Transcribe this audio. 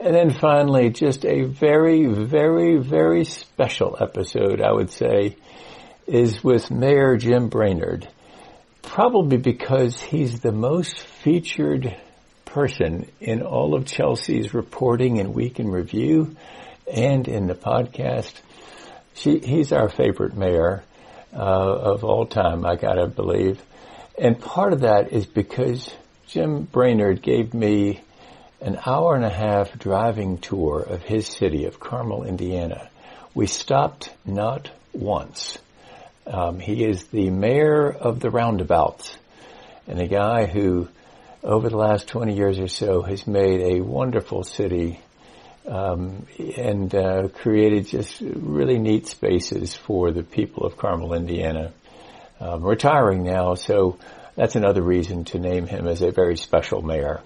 And then finally, just a very, very, very special episode, I would say, is with Mayor Jim Brainard. Probably because he's the most featured person in all of Chelsea's reporting in Week in Review and in the podcast. She, he's our favorite mayor uh, of all time, I gotta believe. And part of that is because Jim Brainard gave me an hour and a half driving tour of his city of Carmel, Indiana. We stopped not once. Um, he is the mayor of the roundabouts and a guy who over the last 20 years or so has made a wonderful city um, and uh, created just really neat spaces for the people of Carmel, Indiana. Um, retiring now, so that's another reason to name him as a very special mayor.